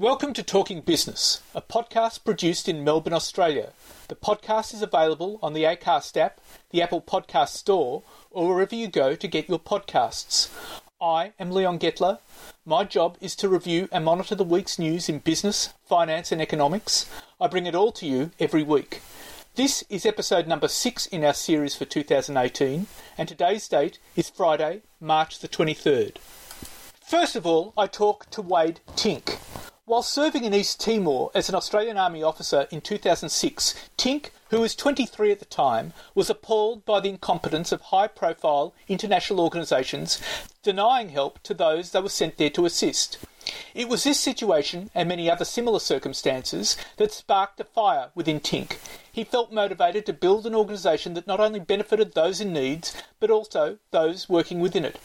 Welcome to Talking Business, a podcast produced in Melbourne, Australia. The podcast is available on the Acast app, the Apple Podcast Store, or wherever you go to get your podcasts. I am Leon Gettler. My job is to review and monitor the week's news in business, finance, and economics. I bring it all to you every week. This is episode number six in our series for 2018, and today's date is Friday, March the 23rd. First of all, I talk to Wade Tink. While serving in East Timor as an Australian Army officer in 2006, Tink, who was 23 at the time, was appalled by the incompetence of high profile international organisations denying help to those they were sent there to assist. It was this situation and many other similar circumstances that sparked a fire within Tink. He felt motivated to build an organisation that not only benefited those in needs, but also those working within it.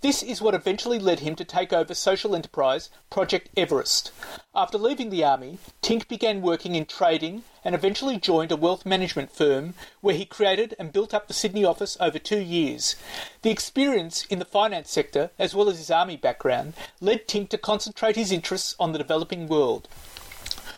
This is what eventually led him to take over social enterprise Project Everest. After leaving the army, Tink began working in trading and eventually joined a wealth management firm where he created and built up the Sydney office over two years. The experience in the finance sector, as well as his army background, led Tink to concentrate his interests on the developing world.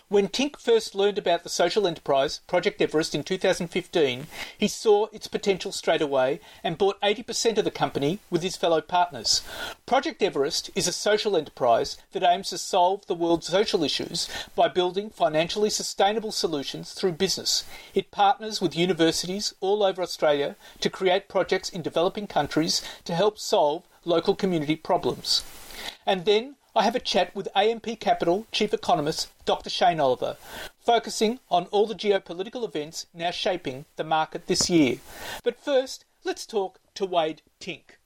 When Tink first learned about the social enterprise, Project Everest, in 2015, he saw its potential straight away and bought 80% of the company with his fellow partners. Project Everest is a social enterprise that aims to solve the world's social issues by building financially sustainable solutions through business. It partners with universities all over Australia to create projects in developing countries to help solve local community problems. And then I have a chat with AMP Capital Chief Economist Dr. Shane Oliver, focusing on all the geopolitical events now shaping the market this year. But first, let's talk to Wade Tink.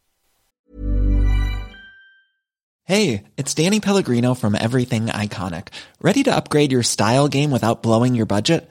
Hey, it's Danny Pellegrino from Everything Iconic. Ready to upgrade your style game without blowing your budget?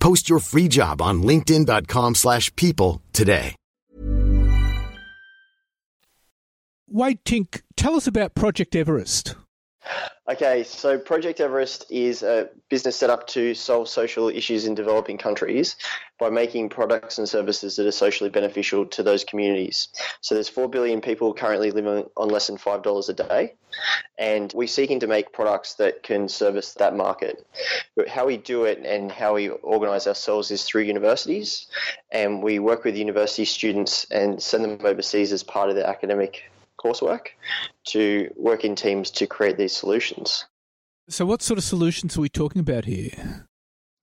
Post your free job on linkedin.com slash people today. Wade Tink, tell us about Project Everest. Okay, so Project Everest is a business set up to solve social issues in developing countries by making products and services that are socially beneficial to those communities. So there's 4 billion people currently living on less than $5 a day, and we're seeking to make products that can service that market. But how we do it and how we organize ourselves is through universities, and we work with university students and send them overseas as part of their academic coursework to work in teams to create these solutions. So, what sort of solutions are we talking about here?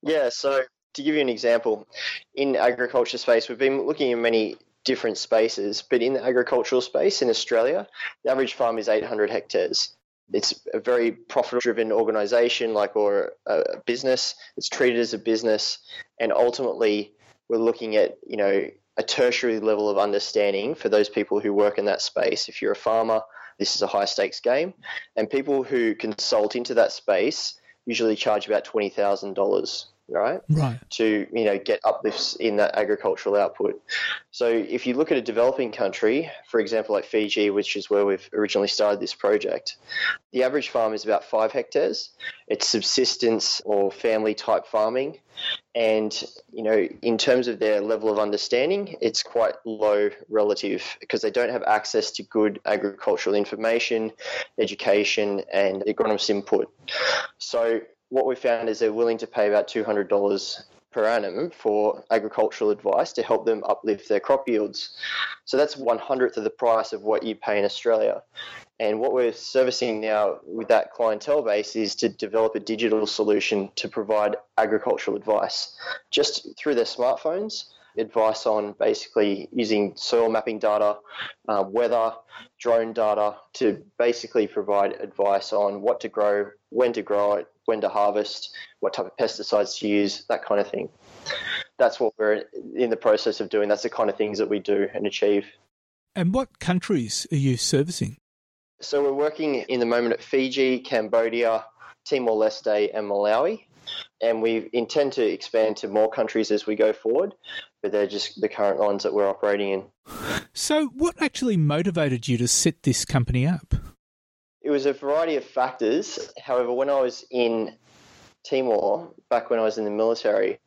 Yeah, so to give you an example, in agriculture space, we've been looking at many different spaces, but in the agricultural space in Australia, the average farm is 800 hectares. It's a very profit driven organization, like or a business. It's treated as a business, and ultimately, we're looking at you know a tertiary level of understanding for those people who work in that space. If you're a farmer, this is a high stakes game. And people who consult into that space usually charge about twenty thousand dollars right? Right. To you know get uplifts in that agricultural output. So if you look at a developing country, for example, like Fiji, which is where we've originally started this project, the average farm is about five hectares. It's subsistence or family type farming. And, you know, in terms of their level of understanding, it's quite low relative because they don't have access to good agricultural information, education, and agronomist input. So what we found is they're willing to pay about $200 per annum for agricultural advice to help them uplift their crop yields. So that's one hundredth of the price of what you pay in Australia. And what we're servicing now with that clientele base is to develop a digital solution to provide agricultural advice just through their smartphones. Advice on basically using soil mapping data, uh, weather, drone data to basically provide advice on what to grow, when to grow it, when to harvest, what type of pesticides to use, that kind of thing. That's what we're in the process of doing. That's the kind of things that we do and achieve. And what countries are you servicing? So we're working in the moment at Fiji, Cambodia, Timor Leste, and Malawi. And we intend to expand to more countries as we go forward, but they're just the current ones that we're operating in. So, what actually motivated you to set this company up? It was a variety of factors. However, when I was in Timor, back when I was in the military,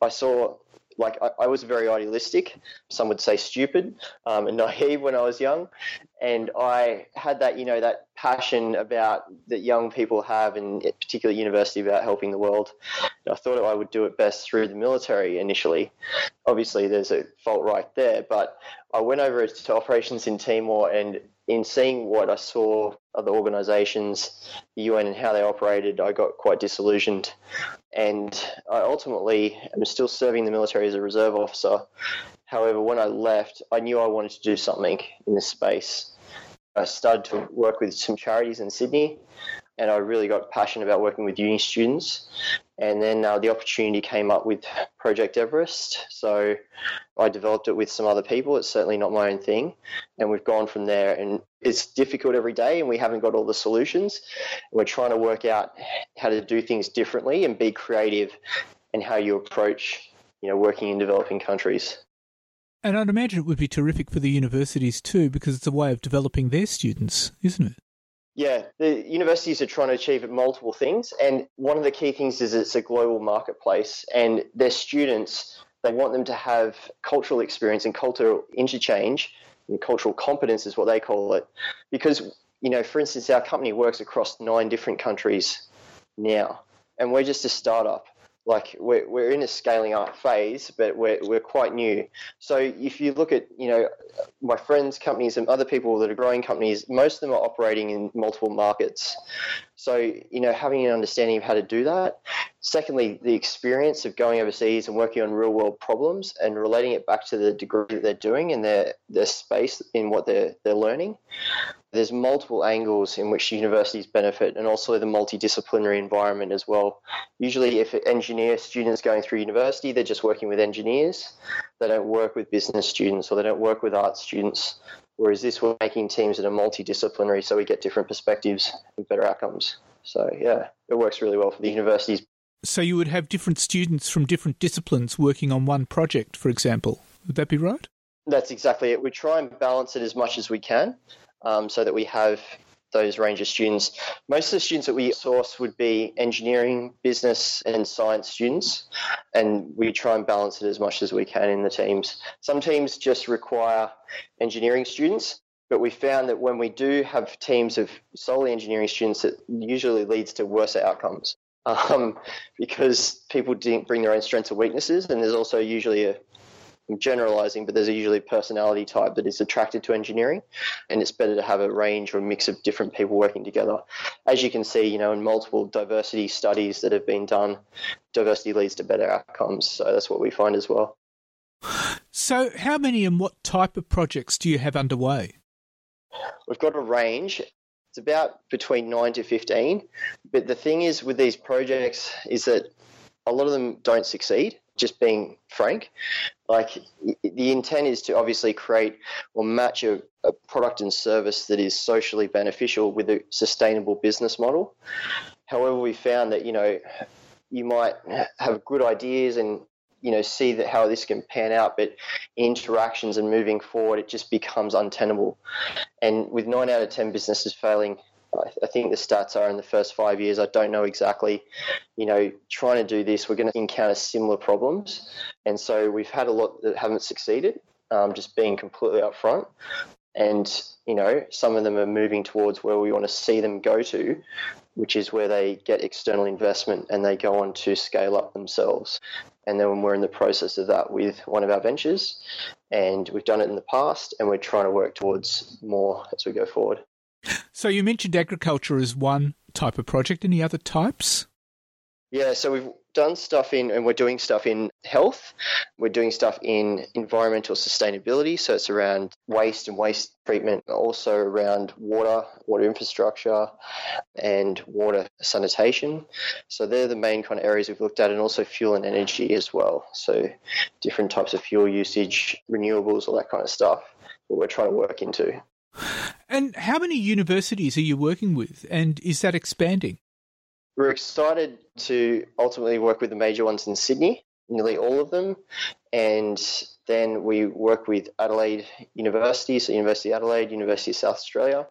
I saw like I, I, was very idealistic. Some would say stupid um, and naive when I was young, and I had that you know that passion about that young people have, in particular university, about helping the world. I thought I would do it best through the military initially. Obviously, there's a fault right there, but I went over to operations in Timor and in seeing what I saw other organisations, the UN, and how they operated, I got quite disillusioned. And I ultimately am still serving the military as a reserve officer. However, when I left, I knew I wanted to do something in this space. I started to work with some charities in Sydney, and I really got passionate about working with uni students. And then uh, the opportunity came up with Project Everest. So I developed it with some other people. It's certainly not my own thing. And we've gone from there. And it's difficult every day, and we haven't got all the solutions. We're trying to work out how to do things differently and be creative and how you approach you know, working in developing countries. And I'd imagine it would be terrific for the universities too, because it's a way of developing their students, isn't it? Yeah, the universities are trying to achieve multiple things, and one of the key things is it's a global marketplace, and their students they want them to have cultural experience and cultural interchange, and cultural competence is what they call it, because you know, for instance, our company works across nine different countries now, and we're just a startup like we're, we're in a scaling up phase, but we're, we're quite new. So if you look at, you know, my friends' companies and other people that are growing companies, most of them are operating in multiple markets. So, you know, having an understanding of how to do that. Secondly, the experience of going overseas and working on real world problems and relating it back to the degree that they're doing and their, their space in what they're, they're learning. There's multiple angles in which universities benefit and also the multidisciplinary environment as well. Usually, if engineer students going through university, they're just working with engineers. They don't work with business students or they don't work with art students. Whereas this, we're making teams that are multidisciplinary, so we get different perspectives and better outcomes. So yeah, it works really well for the universities. So you would have different students from different disciplines working on one project, for example. Would that be right? That's exactly it. We try and balance it as much as we can, um, so that we have those range of students. Most of the students that we source would be engineering, business, and science students, and we try and balance it as much as we can in the teams. Some teams just require engineering students, but we found that when we do have teams of solely engineering students, it usually leads to worse outcomes. Um, because people didn't bring their own strengths and weaknesses, and there's also usually a I'm generalizing, but there's usually a personality type that is attracted to engineering, and it's better to have a range or a mix of different people working together. As you can see, you know, in multiple diversity studies that have been done, diversity leads to better outcomes. So that's what we find as well. So, how many and what type of projects do you have underway? We've got a range. It's about between 9 to 15. But the thing is with these projects is that a lot of them don't succeed just being frank. Like the intent is to obviously create or match a, a, product and service that is socially beneficial with a sustainable business model. However, we found that, you know, you might have good ideas and you know see that how this can pan out but interactions and moving forward it just becomes untenable and with nine out of ten businesses failing I think the stats are in the first five years. I don't know exactly. You know, trying to do this, we're going to encounter similar problems, and so we've had a lot that haven't succeeded. Um, just being completely upfront, and you know, some of them are moving towards where we want to see them go to, which is where they get external investment and they go on to scale up themselves. And then we're in the process of that with one of our ventures, and we've done it in the past, and we're trying to work towards more as we go forward. So you mentioned agriculture as one type of project. Any other types? Yeah, so we've done stuff in, and we're doing stuff in health. We're doing stuff in environmental sustainability. So it's around waste and waste treatment, also around water, water infrastructure, and water sanitation. So they're the main kind of areas we've looked at, and also fuel and energy as well. So different types of fuel usage, renewables, all that kind of stuff. that we're trying to work into. And how many universities are you working with, and is that expanding? We're excited to ultimately work with the major ones in Sydney, nearly all of them, and then we work with Adelaide University, so University of Adelaide, University of South Australia,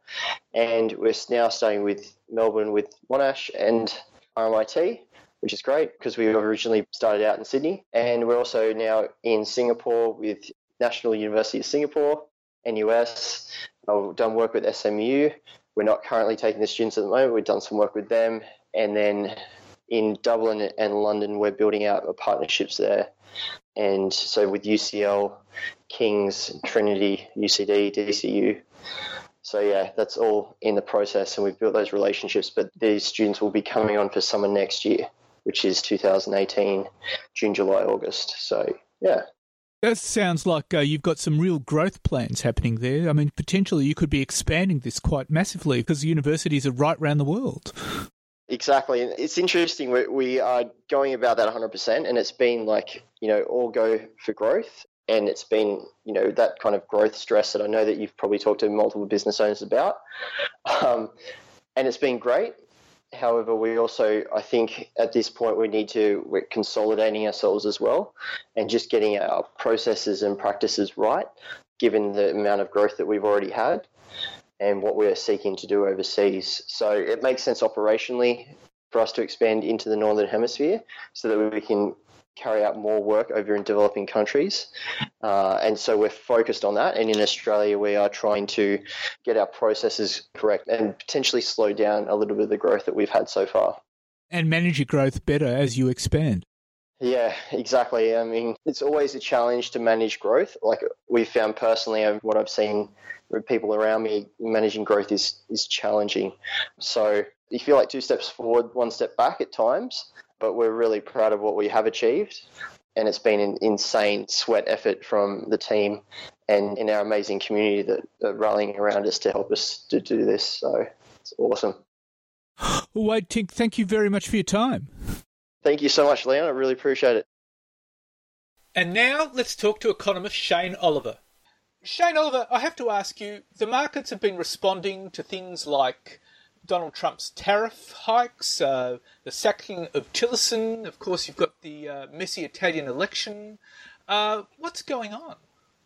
and we're now starting with Melbourne with Monash and RMIT, which is great because we originally started out in Sydney, and we're also now in Singapore with National University of Singapore, NUS, I've done work with SMU. We're not currently taking the students at the moment. We've done some work with them. And then in Dublin and London, we're building out partnerships there. And so with UCL, King's, Trinity, UCD, DCU. So yeah, that's all in the process, and we've built those relationships. But these students will be coming on for summer next year, which is 2018, June, July, August. So yeah, that sounds like uh, you've got some real growth plans happening there. I mean, potentially you could be expanding this quite massively because universities are right around the world. Exactly. And It's interesting. We, are going about that 100%, and it's been like, you know, all go for growth. And it's been, you know, that kind of growth stress that I know that you've probably talked to multiple business owners about. Um, and it's been great. However, we also, I think, at this point, we need to we're consolidating ourselves as well, and just getting our processes and practices right, given the amount of growth that we've already had, and what we're seeking to do overseas. So it makes sense operationally for us to expand into the northern hemisphere, so that we can carry out more work over in developing countries. Uh, and so we're focused on that. And in Australia, we are trying to get our processes correct and potentially slow down a little bit of the growth that we've had so far. And manage your growth better as you expand. Yeah, exactly. I mean, it's always a challenge to manage growth. Like we've found personally, and what I've seen with people around me, managing growth is, is challenging. So you feel like two steps forward, one step back at times but we're really proud of what we have achieved. And it's been an insane sweat effort from the team and in our amazing community that are rallying around us to help us to do this. So it's awesome. Well, Wade Tink, thank you very much for your time. Thank you so much, Leon. I really appreciate it. And now let's talk to economist Shane Oliver. Shane Oliver, I have to ask you the markets have been responding to things like Donald Trump's tariff hikes, uh, the sacking of Tillerson. Of course, you've got the uh, messy Italian election. Uh, what's going on?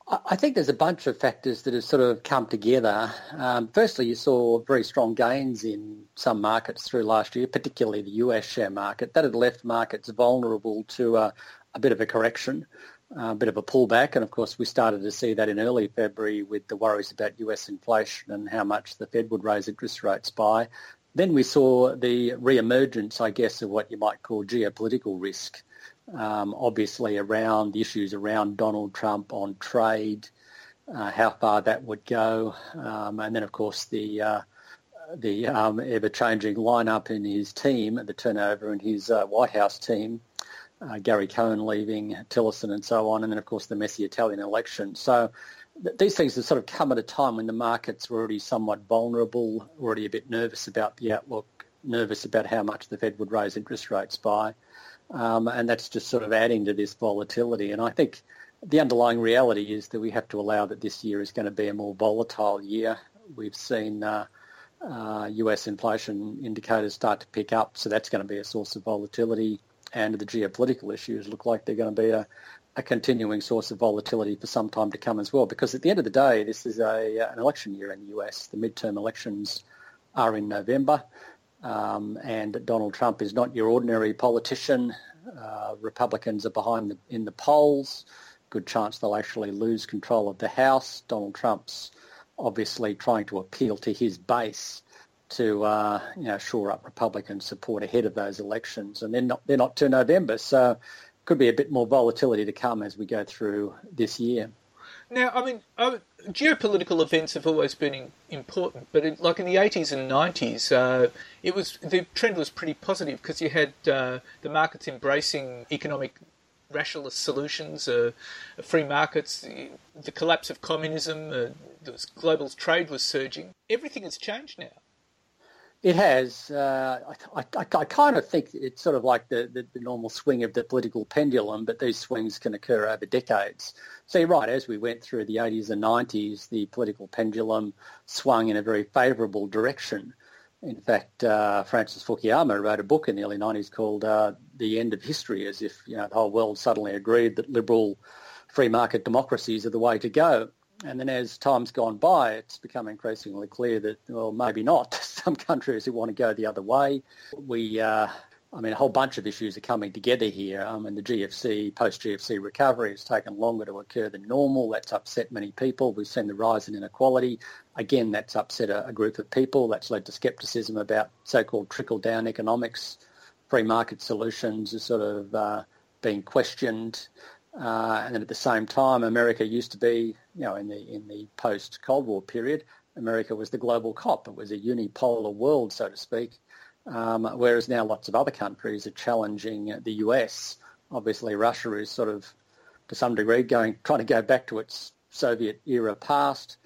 I think there's a bunch of factors that have sort of come together. Um, firstly, you saw very strong gains in some markets through last year, particularly the US share market. That had left markets vulnerable to a, a bit of a correction a bit of a pullback. And of course, we started to see that in early February with the worries about US inflation and how much the Fed would raise interest rates by. Then we saw the re-emergence, I guess, of what you might call geopolitical risk, um, obviously around the issues around Donald Trump on trade, uh, how far that would go, um, and then of course the uh, the um, ever-changing lineup in his team, the turnover in his uh, White House team, uh, Gary Cohn leaving, Tillerson and so on, and then of course the messy Italian election. So th- these things have sort of come at a time when the markets were already somewhat vulnerable, already a bit nervous about the outlook, nervous about how much the Fed would raise interest rates by. Um, and that's just sort of adding to this volatility. And I think the underlying reality is that we have to allow that this year is going to be a more volatile year. We've seen uh, uh, US inflation indicators start to pick up, so that's going to be a source of volatility. And the geopolitical issues look like they're going to be a, a continuing source of volatility for some time to come as well. Because at the end of the day, this is a, uh, an election year in the US. The midterm elections are in November. Um, and Donald Trump is not your ordinary politician. Uh, Republicans are behind the, in the polls. Good chance they'll actually lose control of the House. Donald Trump's obviously trying to appeal to his base to uh, you know shore up Republican support ahead of those elections, and they're not they're not to November, so could be a bit more volatility to come as we go through this year. Now, I mean, uh, geopolitical events have always been important, but in, like in the 80s and 90s, uh, it was the trend was pretty positive because you had uh, the markets embracing economic rationalist solutions, uh, free markets, the, the, collapse of communism, uh, global trade was surging. Everything has changed now. It has. Uh, I, I, I, kind of think it's sort of like the, the, the, normal swing of the political pendulum, but these swings can occur over decades. So you're right, as we went through the 80s and 90s, the political pendulum swung in a very favourable direction. In fact, uh, Francis Fukuyama wrote a book in the early 90s called uh, The End of History, as if you know, the whole world suddenly agreed that liberal free market democracies are the way to go. And then as time's gone by, it's become increasingly clear that, well, maybe not. Some countries who want to go the other way. We, uh, I mean, a whole bunch of issues are coming together here. I mean, the GFC, post-GFC recovery has taken longer to occur than normal. That's upset many people. We've seen the rise in inequality. Again, that's upset a, a group of people. That's led to scepticism about so-called trickle-down economics. Free market solutions are sort of uh, being questioned. Uh, and then at the same time, America used to be, you know, in the in the post Cold War period, America was the global cop. It was a unipolar world, so to speak. Um, whereas now lots of other countries are challenging the US. Obviously, Russia is sort of, to some degree, going trying to go back to its Soviet era past.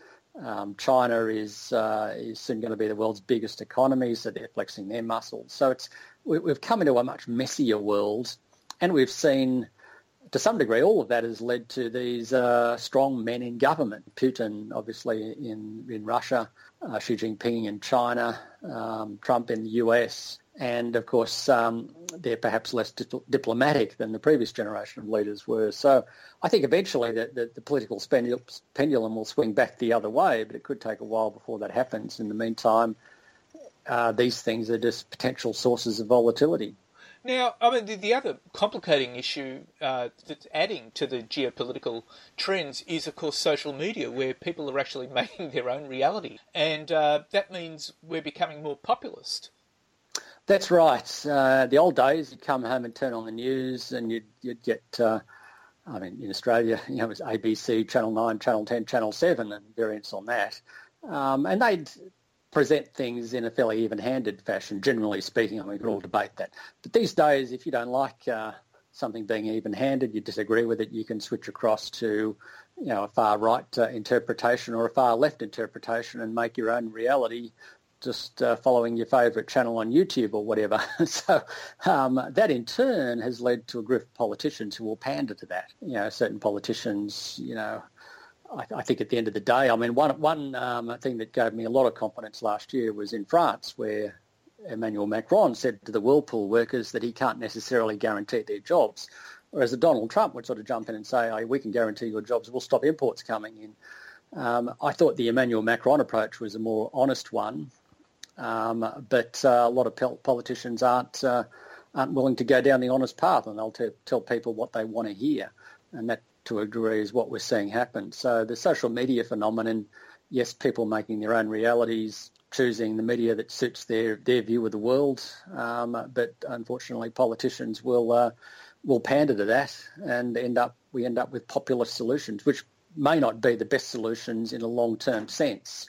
Um, China is uh, is soon going to be the world's biggest economy, so they're flexing their muscles. So it's we, we've come into a much messier world, and we've seen to some degree, all of that has led to these uh, strong men in government. Putin, obviously, in, in Russia, uh, Xi Jinping in China, um, Trump in the US, and of course, um, they're perhaps less di- diplomatic than the previous generation of leaders were. So I think eventually the, the, the political pendulum will swing back the other way, but it could take a while before that happens. In the meantime, uh, these things are just potential sources of volatility. Now, I mean, the, the other complicating issue uh, that's adding to the geopolitical trends is, of course, social media, where people are actually making their own reality. And uh, that means we're becoming more populist. That's right. Uh, the old days, you'd come home and turn on the news and you'd, you'd get, uh, I mean, in Australia, you know, it was ABC, Channel 9, Channel 10, Channel 7 and variants on that. Um, and they'd present things in a fairly even-handed fashion, generally speaking. I mean, we can all debate that. But these days, if you don't like uh, something being even-handed, you disagree with it, you can switch across to, you know, a far-right uh, interpretation or a far-left interpretation and make your own reality just uh, following your favourite channel on YouTube or whatever. so um, that in turn has led to a group of politicians who will pander to that. You know, certain politicians, you know, I, I, think at the end of the day, I mean, one one um, thing that gave me a lot of confidence last year was in France, where Emmanuel Macron said to the Whirlpool workers that he can't necessarily guarantee their jobs, whereas Donald Trump would sort of jump in and say, oh, "We can guarantee your jobs. We'll stop imports coming in." Um, I thought the Emmanuel Macron approach was a more honest one, um, but uh, a lot of politicians aren't uh, aren't willing to go down the honest path, and they'll t- tell people what they want to hear, and that to a degree is what we're seeing happen. So the social media phenomenon, yes, people making their own realities, choosing the media that suits their, their view of the world, um, but unfortunately politicians will uh, will pander to that and end up we end up with populist solutions, which may not be the best solutions in a long-term sense.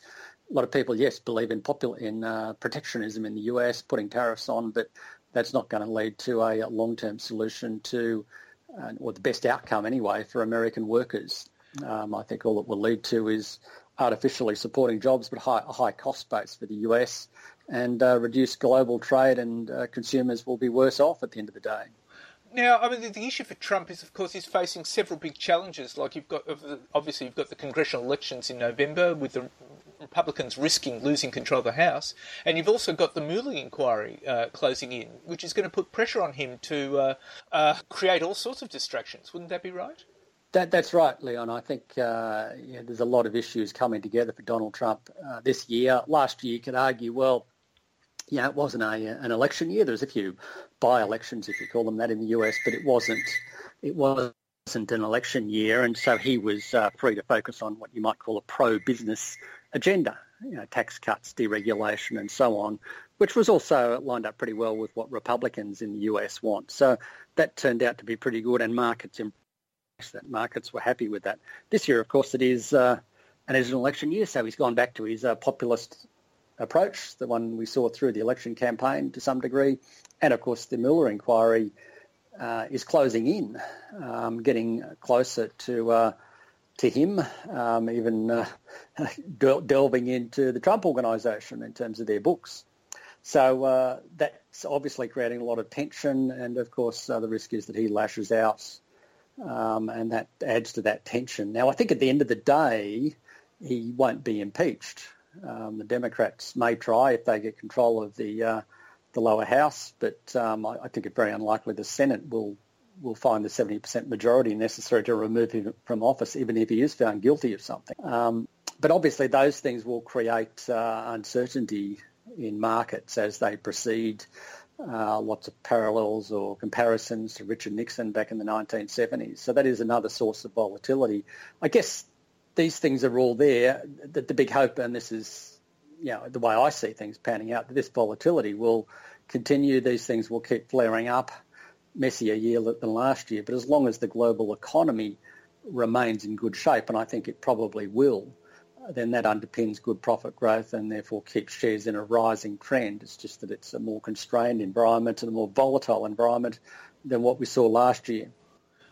A lot of people, yes, believe in popular in uh, protectionism in the US, putting tariffs on, but that's not going to lead to a long-term solution to or the best outcome anyway for American workers. Um, I think all it will lead to is artificially supporting jobs, but high, a high cost base for the US and uh, reduce global trade and uh, consumers will be worse off at the end of the day. Now, I mean, the, the, issue for Trump is, of course, he's facing several big challenges. Like you've got, obviously, you've got the congressional elections in November with the Republicans risking losing control of the House, and you've also got the Mueller inquiry uh, closing in, which is going to put pressure on him to uh, uh, create all sorts of distractions. Wouldn't that be right? That, that's right, Leon. I think uh, yeah, there's a lot of issues coming together for Donald Trump uh, this year. Last year, you could argue, well, yeah, it wasn't a, an election year. There's a few by-elections, if you call them that, in the US, but it wasn't. It wasn't an election year, and so he was uh, free to focus on what you might call a pro-business agenda, you know, tax cuts, deregulation, and so on, which was also lined up pretty well with what Republicans in the US want. So that turned out to be pretty good, and markets that markets were happy with that. This year, of course, it is uh, and an election year, so he's gone back to his uh, populist approach, the one we saw through the election campaign to some degree, and of course the Mueller inquiry uh, is closing in, um, getting closer to uh, to him, um, even uh, delving into the Trump organisation in terms of their books. So uh, that's obviously creating a lot of tension, and of course uh, the risk is that he lashes out um, and that adds to that tension. Now, I think at the end of the day, he won't be impeached. Um, the Democrats may try if they get control of the uh, the lower house, but um, I, I, think it's very unlikely the Senate will will find the 70% majority necessary to remove him from office, even if he is found guilty of something. Um, but obviously, those things will create uh, uncertainty in markets as they proceed uh, lots of parallels or comparisons to Richard Nixon back in the 1970s. So that is another source of volatility. I guess these things are all there. The, the big hope, and this is you know, the way I see things panning out, this volatility will continue. These things will keep flaring up. Messier year than last year, but as long as the global economy remains in good shape, and I think it probably will, then that underpins good profit growth and therefore keeps shares in a rising trend. It's just that it's a more constrained environment and a more volatile environment than what we saw last year.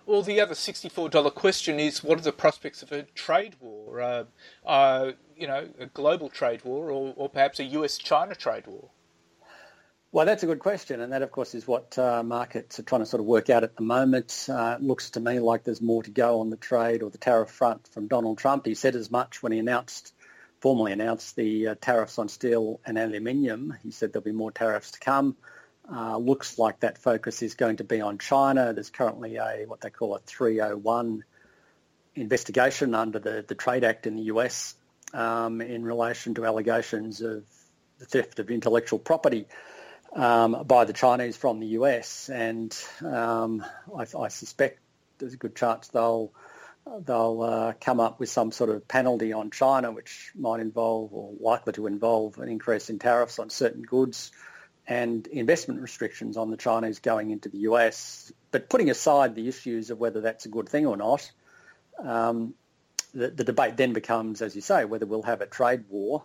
Well, the other $64 question is what are the prospects of a trade war? Uh, uh, you know, a global trade war or, or perhaps a US-China trade war? Well, that's a good question, and that, of course, is what uh, markets are trying to sort of work out at the moment. Uh, it looks to me like there's more to go on the trade or the tariff front from Donald Trump. He said as much when he announced, formally announced the uh, tariffs on steel and aluminium. He said there'll be more tariffs to come. Uh, looks like that focus is going to be on China. There's currently a what they call a 301 investigation under the, the Trade Act in the US um, in relation to allegations of the theft of intellectual property um, by the Chinese from the US, and um, I, I, suspect there's a good chance they'll they'll uh, come up with some sort of penalty on China, which might involve or likely to involve an increase in tariffs on certain goods and investment restrictions on the Chinese going into the US. But putting aside the issues of whether that's a good thing or not, um, the, the debate then becomes, as you say, whether we'll have a trade war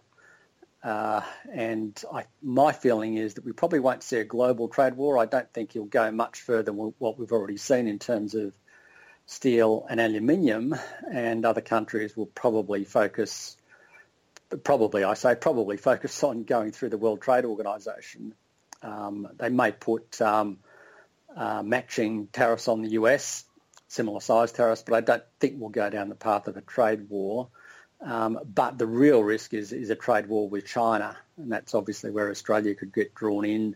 uh, and I, my feeling is that we probably won't see a global trade war. I don't think he'll go much further than what we've already seen in terms of steel and aluminium, and other countries will probably focus, probably I say probably focus on going through the World Trade Organization. Um, they may put um, uh, matching tariffs on the US, similar size tariffs, but I don't think we'll go down the path of a trade war. Um, but the real risk is, is a trade war with China, and that's obviously where Australia could get drawn in.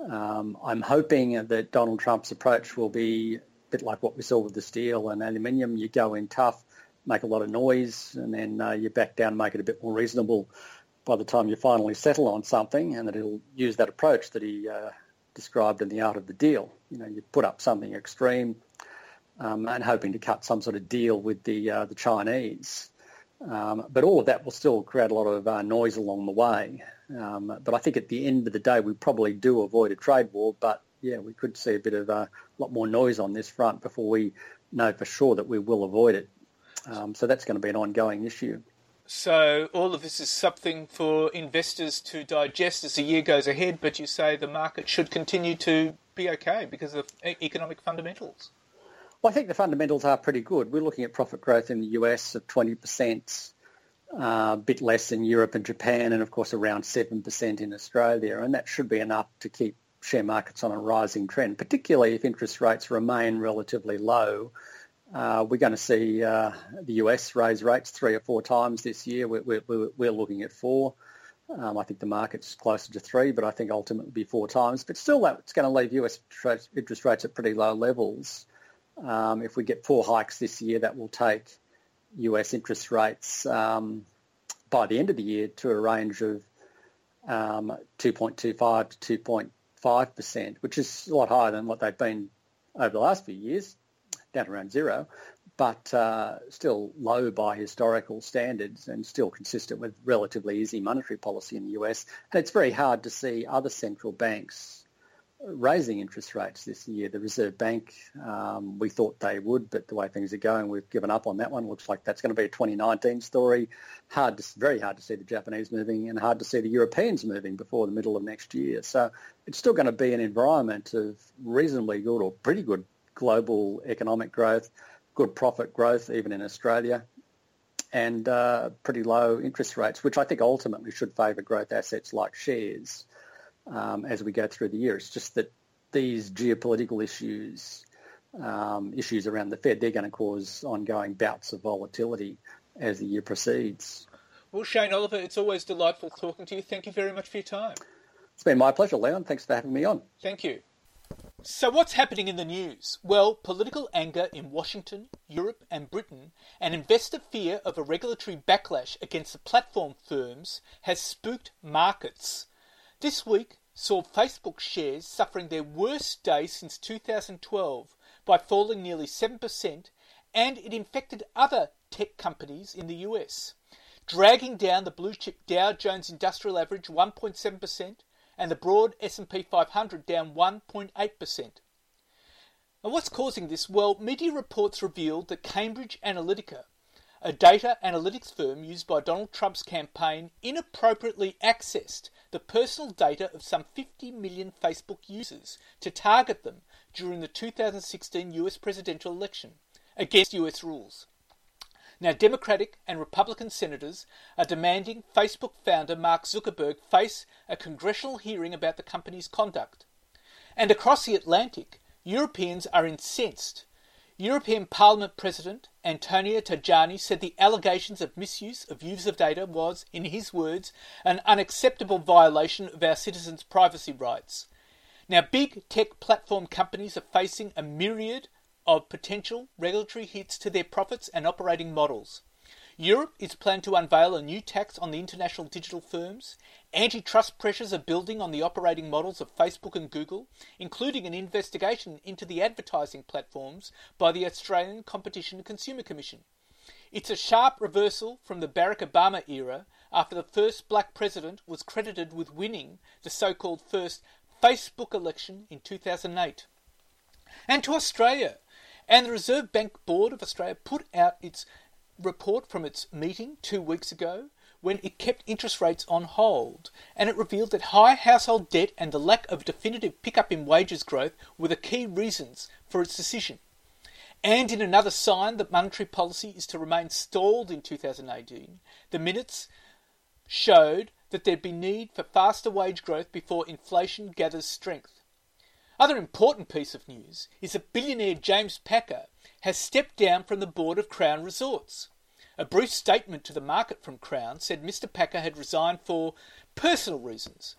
Um, I'm hoping that Donald Trump's approach will be a bit like what we saw with the steel and aluminium. You go in tough, make a lot of noise, and then uh, you back down, make it a bit more reasonable by the time you finally settle on something, and that he'll use that approach that he uh, described in the art of the deal. You know, you put up something extreme um, and hoping to cut some sort of deal with the uh, the Chinese. Um, but all of that will still create a lot of uh, noise along the way. Um, but I think at the end of the day, we probably do avoid a trade war. But yeah, we could see a bit of a lot more noise on this front before we know for sure that we will avoid it. Um, so that's going to be an ongoing issue. So all of this is something for investors to digest as the year goes ahead. But you say the market should continue to be okay because of economic fundamentals. Well, I think the fundamentals are pretty good. We're looking at profit growth in the US of 20%, uh, a bit less in Europe and Japan, and of course around 7% in Australia. And that should be enough to keep share markets on a rising trend, particularly if interest rates remain relatively low. Uh, we're going to see uh, the US raise rates three or four times this year. We're, we're, we're looking at four. Um, I think the market's closer to three, but I think ultimately be four times. But still, that's going to leave US interest rates at pretty low levels. Um, if we get four hikes this year, that will take US interest rates um, by the end of the year to a range of um, 2.25 to 2.5%, which is a lot higher than what they've been over the last few years, down around zero but uh, still low by historical standards and still consistent with relatively easy monetary policy in the US. And it's very hard to see other central banks raising interest rates this year. The Reserve Bank, um, we thought they would, but the way things are going, we've given up on that one. Looks like that's going to be a 2019 story. Hard, to, very hard to see the Japanese moving, and hard to see the Europeans moving before the middle of next year. So it's still going to be an environment of reasonably good or pretty good global economic growth good profit growth even in Australia and uh, pretty low interest rates, which I think ultimately should favour growth assets like shares um, as we go through the year. It's just that these geopolitical issues, um, issues around the Fed, they're going to cause ongoing bouts of volatility as the year proceeds. Well, Shane Oliver, it's always delightful talking to you. Thank you very much for your time. It's been my pleasure, Leon. Thanks for having me on. Thank you. So, what's happening in the news? Well, political anger in Washington, Europe, and Britain, and investor fear of a regulatory backlash against the platform firms has spooked markets. This week saw Facebook shares suffering their worst day since 2012 by falling nearly 7%, and it infected other tech companies in the US, dragging down the blue chip Dow Jones Industrial Average 1.7% and the broad S&P 500 down 1.8%. And what's causing this? Well, media reports revealed that Cambridge Analytica, a data analytics firm used by Donald Trump's campaign, inappropriately accessed the personal data of some 50 million Facebook users to target them during the 2016 US presidential election against US rules. Now, Democratic and Republican senators are demanding Facebook founder Mark Zuckerberg face a congressional hearing about the company's conduct. And across the Atlantic, Europeans are incensed. European Parliament President Antonio Tajani said the allegations of misuse of user data was, in his words, an unacceptable violation of our citizens' privacy rights. Now, big tech platform companies are facing a myriad of potential regulatory hits to their profits and operating models. Europe is planned to unveil a new tax on the international digital firms. Antitrust pressures are building on the operating models of Facebook and Google, including an investigation into the advertising platforms by the Australian Competition and Consumer Commission. It's a sharp reversal from the Barack Obama era after the first black president was credited with winning the so called first Facebook election in 2008. And to Australia, and the Reserve Bank Board of Australia put out its report from its meeting two weeks ago when it kept interest rates on hold, and it revealed that high household debt and the lack of definitive pickup in wages growth were the key reasons for its decision. And in another sign that monetary policy is to remain stalled in 2018, the minutes showed that there'd be need for faster wage growth before inflation gathers strength. Other important piece of news is that billionaire James Packer has stepped down from the board of Crown Resorts. A brief statement to the market from Crown said Mr. Packer had resigned for personal reasons.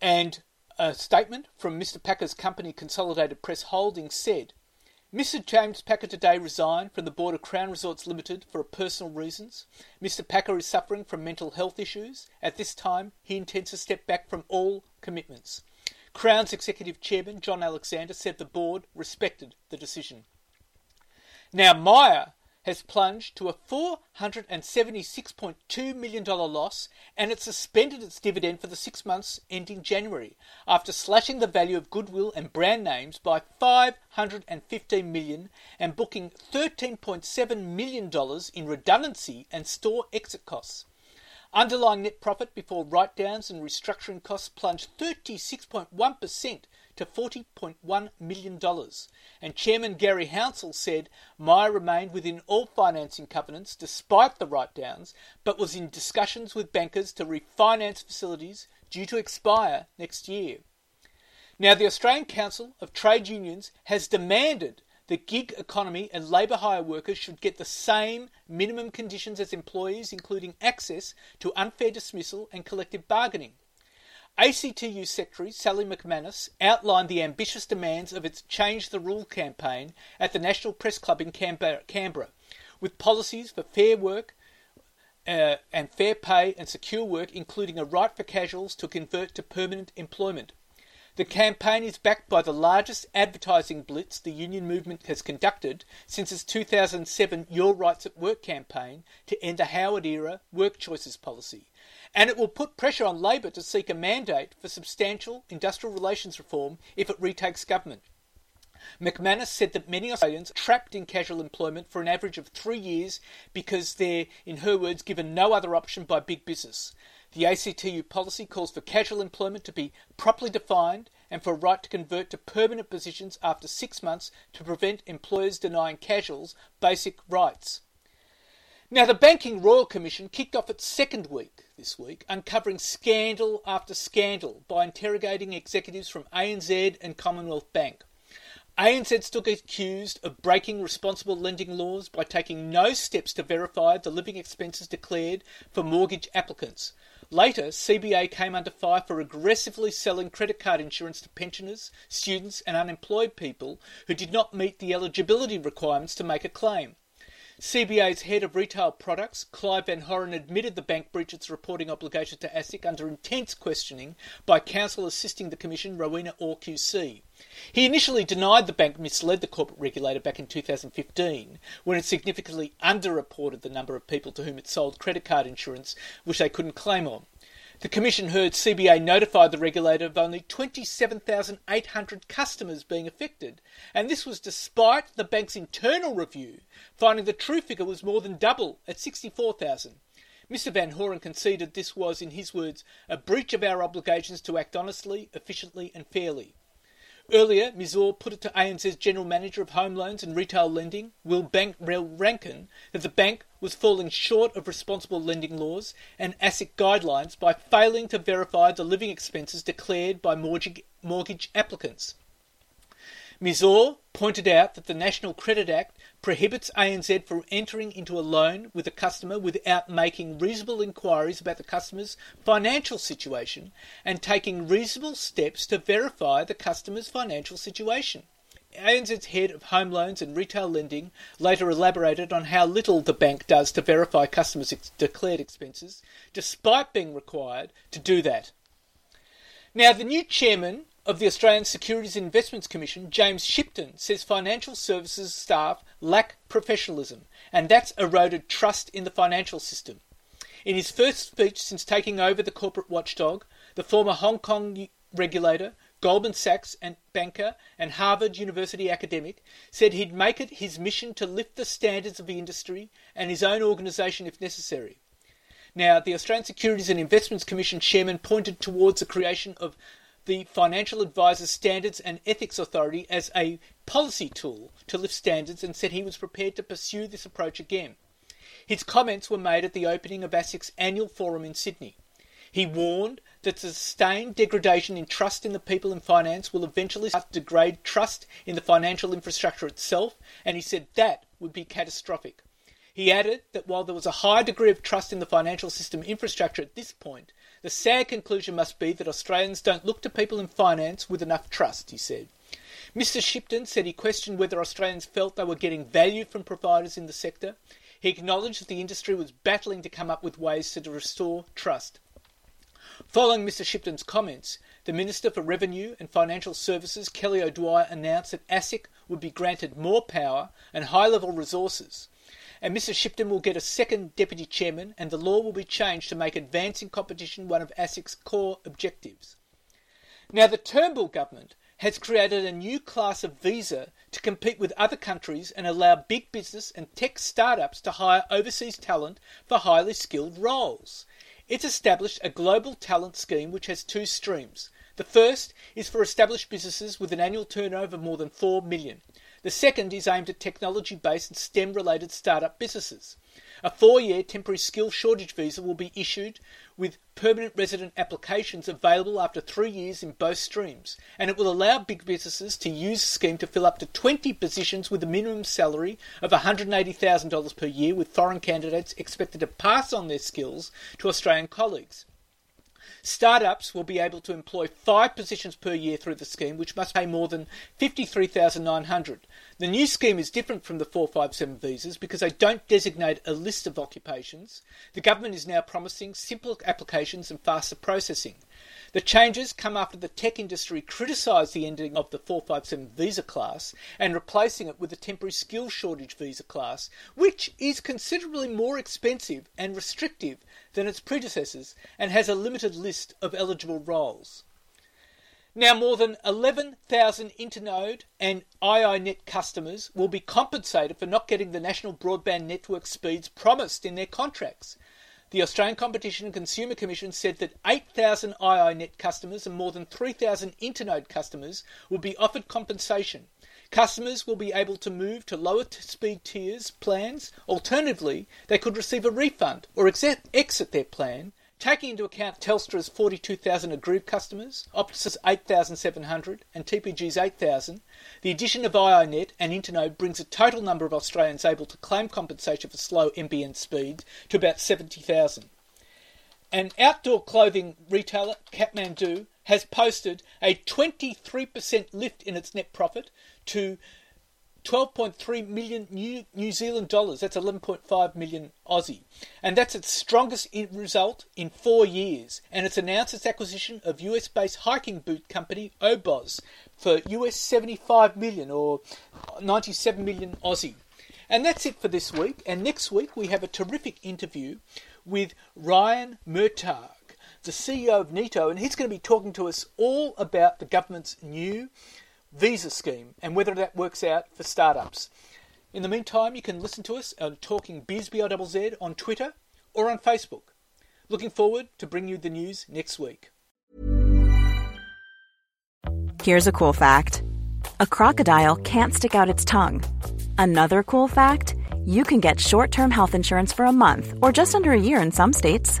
And a statement from Mr. Packer's company Consolidated Press Holdings said, Mr. James Packer today resigned from the board of Crown Resorts Limited for personal reasons. Mr. Packer is suffering from mental health issues. At this time, he intends to step back from all commitments. Crown's executive chairman, John Alexander, said the board respected the decision. Now, Myer has plunged to a $476.2 million loss and it suspended its dividend for the six months ending January after slashing the value of goodwill and brand names by 515 million and booking $13.7 million in redundancy and store exit costs. Underlying net profit before write downs and restructuring costs plunged 36.1% to $40.1 million. And Chairman Garry Hounsell said Myer remained within all financing covenants despite the write downs, but was in discussions with bankers to refinance facilities due to expire next year. Now, the Australian Council of Trade Unions has demanded that gig economy and labour hire workers should get the same minimum conditions as employees, including access to unfair dismissal and collective bargaining. ACTU Secretary Sally McManus outlined the ambitious demands of its Change the Rule campaign at the National Press Club in Canberra, with policies for fair work uh, and fair pay and secure work, including a right for casuals to convert to permanent employment. The campaign is backed by the largest advertising blitz the union movement has conducted since its 2007 Your Rights at Work campaign to end the Howard era work choices policy. And it will put pressure on Labor to seek a mandate for substantial industrial relations reform if it retakes government. McManus said that many Australians are trapped in casual employment for an average of three years because they're, in her words, given no other option by big business. The ACTU policy calls for casual employment to be properly defined and for a right to convert to permanent positions after six months to prevent employers denying casuals basic rights. Now, the Banking Royal Commission kicked off its second week this week, uncovering scandal after scandal by interrogating executives from ANZ and Commonwealth Bank. ANZ stood accused of breaking responsible lending laws by taking no steps to verify the living expenses declared for mortgage applicants, Later, CBA came under fire for aggressively selling credit card insurance to pensioners, students, and unemployed people who did not meet the eligibility requirements to make a claim. CBA's head of retail products, Clive Van Horen, admitted the bank breached its reporting obligation to ASIC under intense questioning by counsel assisting the Commission, Rowena Orr QC. He initially denied the bank misled the corporate regulator back in 2015 when it significantly underreported the number of people to whom it sold credit card insurance which they couldn't claim on. The Commission heard CBA notified the regulator of only 27,800 customers being affected, and this was despite the bank's internal review finding the true figure was more than double at 64,000. Mr Van Horen conceded this was, in his words, a breach of our obligations to act honestly, efficiently and fairly. Earlier. Orr put it to ANZ's General Manager of Home Loans and Retail Lending, William Rankin, that the bank was falling short of responsible lending laws and ASIC guidelines by failing to verify the living expenses declared by mortgage applicants. Orr pointed out that the National Credit Act prohibits ANZ from entering into a loan with a customer without making reasonable inquiries about the customer's financial situation and taking reasonable steps to verify the customer's financial situation. ANZ's head of home loans and retail lending later elaborated on how little the bank does to verify customers' ex- declared expenses, despite being required to do that. Now, the new chairman of the Australian Securities and Investments Commission, James Shipton, says financial services staff lack professionalism, and that's eroded trust in the financial system. In his first speech since taking over the corporate watchdog, the former Hong Kong regulator, Goldman Sachs and banker, and Harvard University academic, said he'd make it his mission to lift the standards of the industry and his own organisation if necessary. Now, the Australian Securities and Investments Commission chairman pointed towards the creation of the Financial Advisors Standards and Ethics Authority as a policy tool to lift standards and said he was prepared to pursue this approach again. His comments were made at the opening of ASIC's annual forum in Sydney. He warned that sustained degradation in trust in the people in finance will eventually start to degrade trust in the financial infrastructure itself, and he said that would be catastrophic. He added that while there was a high degree of trust in the financial system infrastructure at this point, the sad conclusion must be that Australians don't look to people in finance with enough trust, he said. Mr. Shipton said he questioned whether Australians felt they were getting value from providers in the sector. He acknowledged that the industry was battling to come up with ways to restore trust. Following Mr. Shipton's comments, the Minister for Revenue and Financial Services, Kelly O'Dwyer, announced that ASIC would be granted more power and high level resources and Mr Shipton will get a second deputy chairman, and the law will be changed to make advancing competition one of ASIC's core objectives. Now, the Turnbull government has created a new class of visa to compete with other countries and allow big business and tech startups to hire overseas talent for highly skilled roles. It's established a global talent scheme which has two streams. The first is for established businesses with an annual turnover of more than 4 million. The second is aimed at technology based and STEM related startup businesses. A four year temporary skill shortage visa will be issued with permanent resident applications available after three years in both streams, and it will allow big businesses to use the scheme to fill up to 20 positions with a minimum salary of $180,000 per year, with foreign candidates expected to pass on their skills to Australian colleagues. Startups will be able to employ five positions per year through the scheme, which must pay more than 53900 The new scheme is different from the 457 visas because they don't designate a list of occupations. The government is now promising simpler applications and faster processing. The changes come after the tech industry criticised the ending of the 457 visa class and replacing it with a temporary skill shortage visa class, which is considerably more expensive and restrictive than its predecessors and has a limited list of eligible roles. Now, more than 11,000 Internode and iiNet customers will be compensated for not getting the national broadband network speeds promised in their contracts. The Australian Competition and Consumer Commission said that 8,000 iiNet customers and more than 3,000 Internode customers will be offered compensation. Customers will be able to move to lower speed tiers plans. Alternatively, they could receive a refund or exit their plan Taking into account Telstra's 42,000 aggrieved customers, Optus's 8,700 and TPG's 8,000, the addition of iiNet and Internode brings the total number of Australians able to claim compensation for slow NBN speeds to about 70,000. An outdoor clothing retailer, Kathmandu, has posted a 23% lift in its net profit to 12.3 million New, New Zealand dollars. That's 11.5 million Aussie. And that's its strongest result in four years. And it's announced its acquisition of US based hiking boot company Oboz for US 75 million or 97 million Aussie. And that's it for this week. And next week we have a terrific interview with Ryan Murtagh, the CEO of Neto, and he's going to be talking to us all about the government's new visa scheme and whether that works out for startups. In the meantime, you can listen to us on Talking Biz on Twitter or on Facebook. Looking forward to bring you the news next week. Here's a cool fact a crocodile can't stick out its tongue. Another cool fact you can get short term health insurance for a month or just under a year in some states.